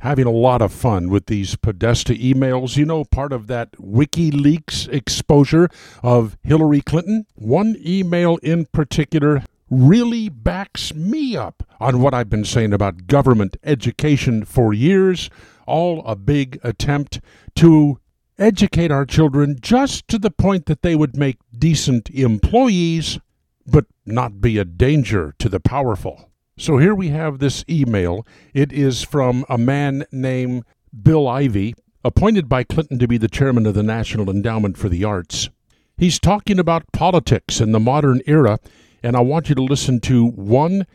having a lot of fun with these Podesta emails. You know, part of that WikiLeaks exposure of Hillary Clinton. One email in particular really backs me up on what I've been saying about government education for years. All a big attempt to educate our children just to the point that they would make decent employees, but not be a danger to the powerful. So here we have this email. It is from a man named Bill Ivey, appointed by Clinton to be the chairman of the National Endowment for the Arts. He's talking about politics in the modern era, and I want you to listen to one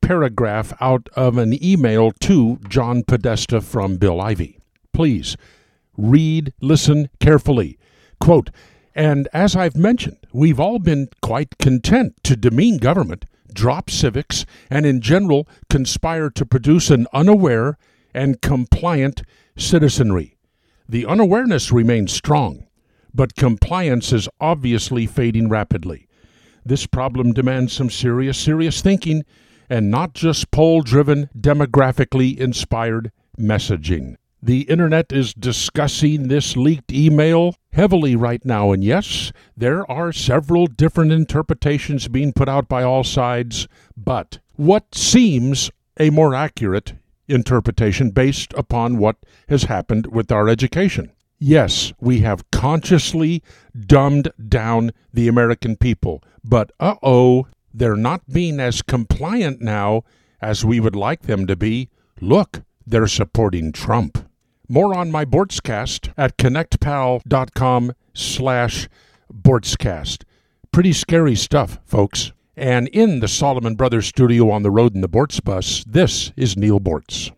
paragraph out of an email to John Podesta from Bill Ivey. Please read, listen carefully. Quote, and as I've mentioned, we've all been quite content to demean government, drop civics, and in general conspire to produce an unaware and compliant citizenry. The unawareness remains strong, but compliance is obviously fading rapidly. This problem demands some serious, serious thinking and not just poll driven, demographically inspired messaging. The internet is discussing this leaked email heavily right now, and yes, there are several different interpretations being put out by all sides, but what seems a more accurate interpretation based upon what has happened with our education? Yes, we have consciously dumbed down the American people, but uh oh, they're not being as compliant now as we would like them to be. Look, they're supporting Trump. More on my Boortzcast at connectpal.com slash Boortzcast. Pretty scary stuff, folks. And in the Solomon Brothers studio on the road in the Boortz bus, this is Neal Boortz.